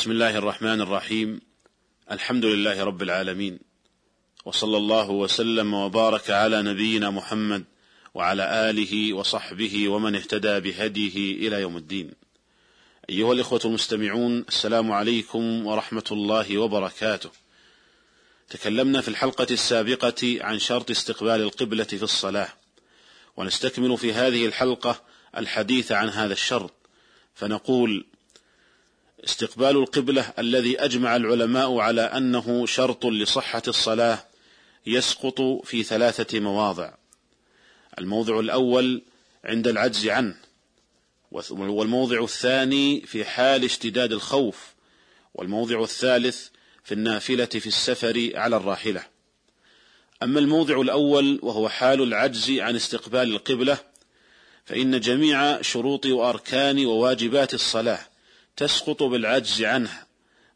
بسم الله الرحمن الرحيم الحمد لله رب العالمين وصلى الله وسلم وبارك على نبينا محمد وعلى اله وصحبه ومن اهتدى بهديه إلى يوم الدين ايها الاخوه المستمعون السلام عليكم ورحمه الله وبركاته تكلمنا في الحلقة السابقه عن شرط استقبال القبله في الصلاه ونستكمل في هذه الحلقة الحديث عن هذا الشرط فنقول استقبال القبلة الذي أجمع العلماء على أنه شرط لصحة الصلاة يسقط في ثلاثة مواضع. الموضع الأول عند العجز عنه والموضع الثاني في حال اشتداد الخوف والموضع الثالث في النافلة في السفر على الراحلة. أما الموضع الأول وهو حال العجز عن استقبال القبلة فإن جميع شروط وأركان وواجبات الصلاة تسقط بالعجز عنه.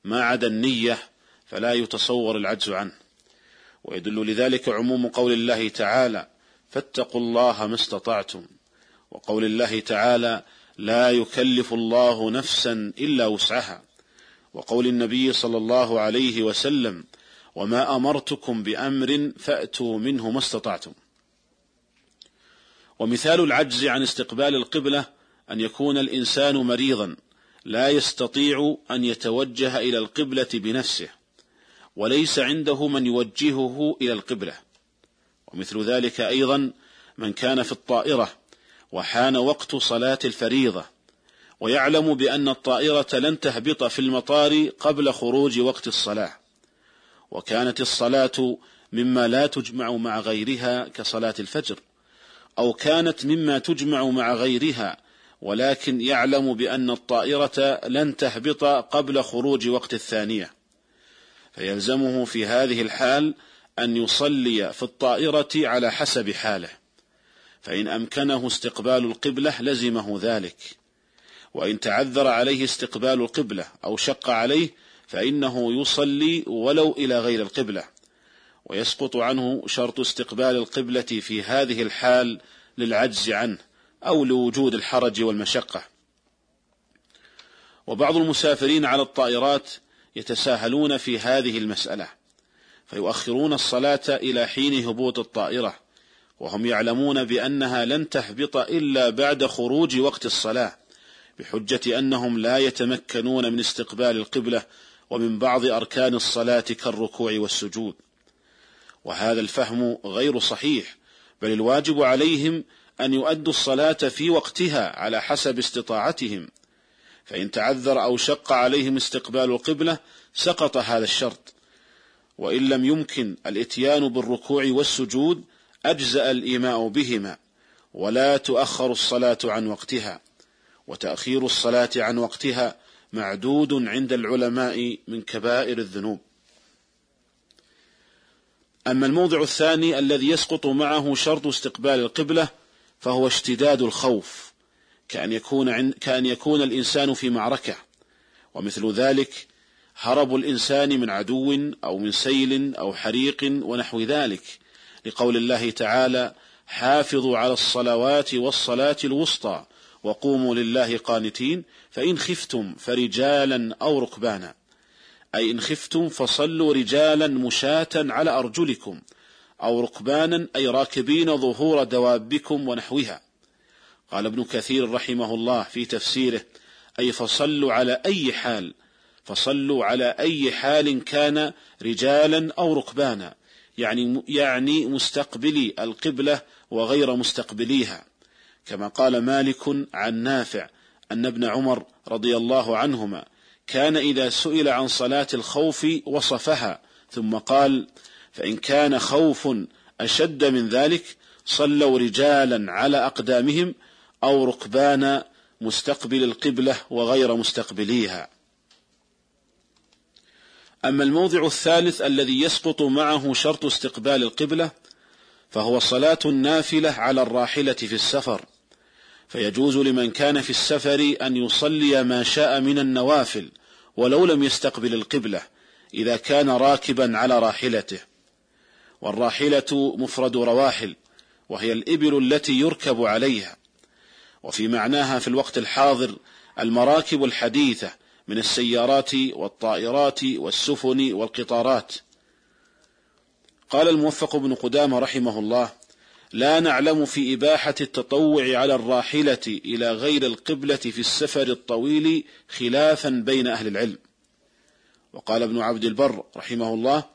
ما عدا النية فلا يتصور العجز عنه. ويدل لذلك عموم قول الله تعالى فاتقوا الله ما استطعتم. وقول الله تعالى لا يكلف الله نفسا إلا وسعها. وقول النبي صلى الله عليه وسلم وما أمرتكم بأمر فأتوا منه ما استطعتم. ومثال العجز عن استقبال القبلة أن يكون الإنسان مريضا. لا يستطيع أن يتوجه إلى القبلة بنفسه وليس عنده من يوجهه إلى القبلة. ومثل ذلك أيضا من كان في الطائرة وحان وقت صلاة الفريضة ويعلم بأن الطائرة لن تهبط في المطار قبل خروج وقت الصلاة. وكانت الصلاة مما لا تجمع مع غيرها كصلاة الفجر أو كانت مما تجمع مع غيرها ولكن يعلم بأن الطائرة لن تهبط قبل خروج وقت الثانية. فيلزمه في هذه الحال أن يصلي في الطائرة على حسب حاله. فإن أمكنه استقبال القبلة لزمه ذلك. وإن تعذر عليه استقبال القبلة أو شق عليه فإنه يصلي ولو إلى غير القبلة. ويسقط عنه شرط استقبال القبلة في هذه الحال للعجز عنه. أو لوجود الحرج والمشقة. وبعض المسافرين على الطائرات يتساهلون في هذه المسألة فيؤخرون الصلاة إلى حين هبوط الطائرة وهم يعلمون بأنها لن تهبط إلا بعد خروج وقت الصلاة بحجة أنهم لا يتمكنون من استقبال القبلة ومن بعض أركان الصلاة كالركوع والسجود. وهذا الفهم غير صحيح بل الواجب عليهم أن يؤدوا الصلاة في وقتها على حسب استطاعتهم فإن تعذر أو شق عليهم استقبال القبلة سقط هذا الشرط. وإن لم يمكن الإتيان بالركوع والسجود أجزأ الإيماء بهما ولا تؤخر الصلاة عن وقتها وتأخير الصلاة عن وقتها معدود عند العلماء من كبائر الذنوب. أما الموضع الثاني الذي يسقط معه شرط استقبال القبلة فهو اشتداد الخوف كأن يكون عن كأن يكون الإنسان في معركة. ومثل ذلك هرب الإنسان من عدو أو من سيل أو حريق ونحو ذلك. لقول الله تعالى حافظوا على الصلوات والصلاة الوسطى وقوموا لله قانتين فإن خفتم فرجالا أو ركبانا. أي إن خفتم فصلوا رجالا مشاة على أرجلكم أو ركبانا أي راكبين ظهور دوابكم ونحوها. قال ابن كثير رحمه الله في تفسيره أي فصلوا على أي حال فصلوا على أي حال كان رجالا أو ركبانا يعني يعني مستقبلي القبلة وغير مستقبليها. كما قال مالك عن نافع أن ابن عمر رضي الله عنهما كان إذا سئل عن صلاة الخوف وصفها ثم قال فإن كان خوف أشد من ذلك صلوا رجالا على أقدامهم أو ركبانا مستقبل القبلة وغير مستقبليها. أما الموضع الثالث الذي يسقط معه شرط استقبال القبلة فهو صلاة النافلة على الراحلة في السفر. فيجوز لمن كان في السفر أن يصلي ما شاء من النوافل ولو لم يستقبل القبلة إذا كان راكبا على راحلته. والراحلة مفرد رواحل وهي الإبل التي يركب عليها. وفي معناها في الوقت الحاضر المراكب الحديثة من السيارات والطائرات والسفن والقطارات. قال الموفق بن قدامة رحمه الله لا نعلم في إباحة التطوع على الراحلة إلى غير القبلة في السفر الطويل خلافا بين أهل العلم. وقال ابن عبد البر رحمه الله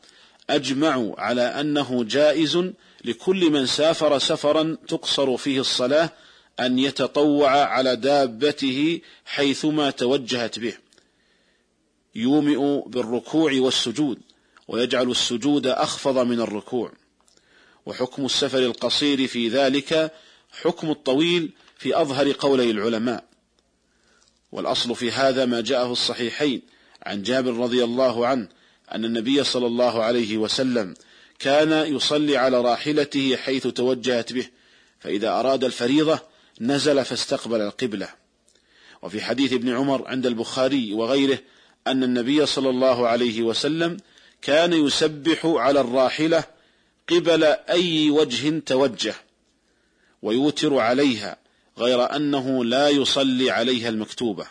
أجمعوا على أنه جائز لكل من سافر سفرا تقصر فيه الصلاة أن يتطوع على دابته حيثما توجهت به. يومئ بالركوع والسجود ويجعل السجود أخفض من الركوع. وحكم السفر القصير في ذلك حكم الطويل في أظهر قولي العلماء. والأصل في هذا ما جاءه الصحيحين عن جابر رضي الله عنه أن النبي صلى الله عليه وسلم كان يصلي على راحلته حيث توجهت به فإذا أراد الفريضة نزل فاستقبل القبلة. وفي حديث ابن عمر عند البخاري وغيره أن النبي صلى الله عليه وسلم كان يسبح على الراحلة قبل أي وجه توجه ويوتر عليها غير أنه لا يصلي عليها المكتوبة.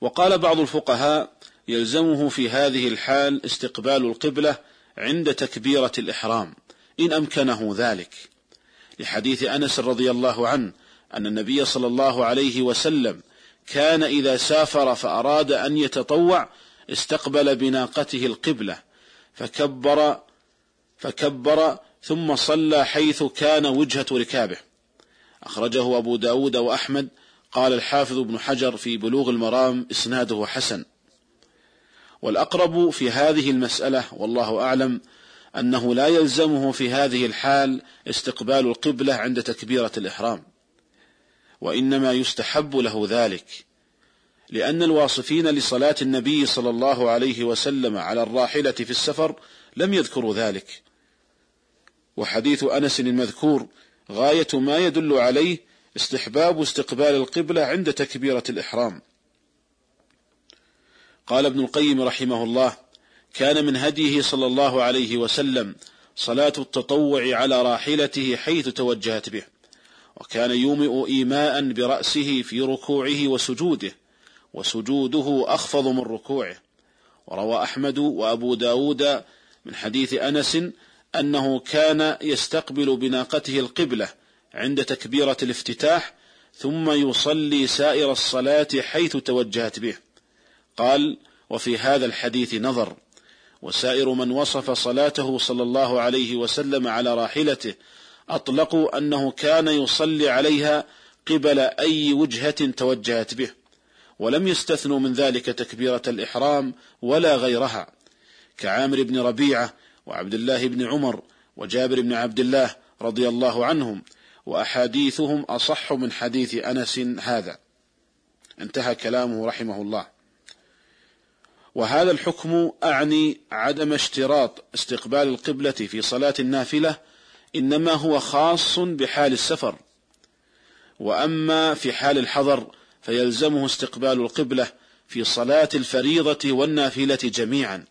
وقال بعض الفقهاء يلزمه في هذه الحال استقبال القبلة عند تكبيرة الإحرام إن أمكنه ذلك. لحديث أنس رضي الله عنه أن النبي صلى الله عليه وسلم كان إذا سافر فأراد أن يتطوع استقبل بناقته القبلة فكبر فكبر ثم صلى حيث كان وجهة ركابه. أخرجه أبو داود وأحمد قال الحافظ ابن حجر في بلوغ المرام إسناده حسن. والأقرب في هذه المسألة والله أعلم أنه لا يلزمه في هذه الحال استقبال القبلة عند تكبيرة الإحرام وإنما يستحب له ذلك لأن الواصفين لصلاة النبي صلى الله عليه وسلم على الراحلة في السفر لم يذكروا ذلك. وحديث أنس المذكور غاية ما يدل عليه استحباب استقبال القبلة عند تكبيرة الإحرام. قال ابن القيم رحمه الله كان من هديه صلى الله عليه وسلم صلاة التطوع على راحلته حيث توجهت به وكان يومئ إيماء برأسه في ركوعه وسجوده وسجوده أخفض من ركوعه. وروى أحمد وأبو داود من حديث أنس أنه كان يستقبل بناقته القبلة عند تكبيرة الافتتاح ثم يصلي سائر الصلاة حيث توجهت به. قال وفي هذا الحديث نظر وسائر من وصف صلاته صلى الله عليه وسلم على راحلته أطلقوا أنه كان يصلي عليها قبل أي وجهة توجهت به ولم يستثنوا من ذلك تكبيرة الإحرام ولا غيرها كعامر بن ربيعة وعبد الله بن عمر وجابر بن عبد الله رضي الله عنهم وأحاديثهم أصح من حديث أنس هذا. انتهى كلامه رحمه الله. وهذا الحكم أعني عدم اشتراط استقبال القبلة في صلاة النافلة إنما هو خاص بحال السفر. وأما في حال الحضر فيلزمه استقبال القبلة في صلاة الفريضة والنافلة جميعا.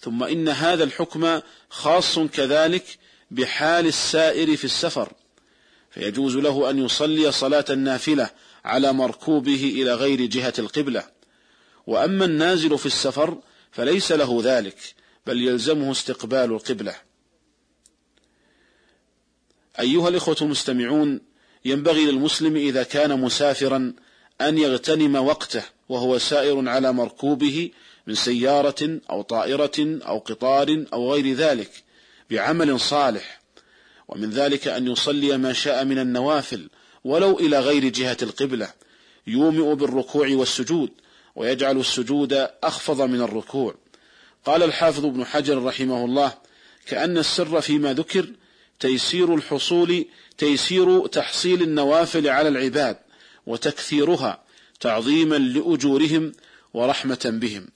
ثم إن هذا الحكم خاص كذلك بحال السائر في السفر فيجوز له أن يصلي صلاة النافلة على مركوبه إلى غير جهة القبلة. وأما النازل في السفر فليس له ذلك بل يلزمه استقبال القبلة. أيها الإخوة المستمعون ينبغي للمسلم إذا كان مسافرا أن يغتنم وقته وهو سائر على مركوبه من سيارة أو طائرة أو قطار أو غير ذلك بعمل صالح. ومن ذلك أن يصلي ما شاء من النوافل ولو إلى غير جهة القبلة يومئ بالركوع والسجود ويجعل السجود أخفض من الركوع. قال الحافظ ابن حجر رحمه الله كأن السر فيما ذكر تيسير الحصول تيسير تحصيل النوافل على العباد وتكثيرها تعظيما لأجورهم ورحمة بهم.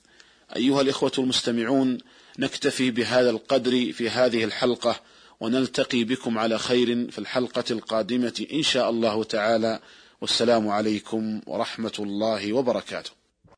أيها الإخوة المستمعون نكتفي بهذا القدر في هذه الحلقة ونلتقي بكم على خير في الحلقة القادمة إن شاء الله تعالى. والسلام عليكم ورحمة الله وبركاته.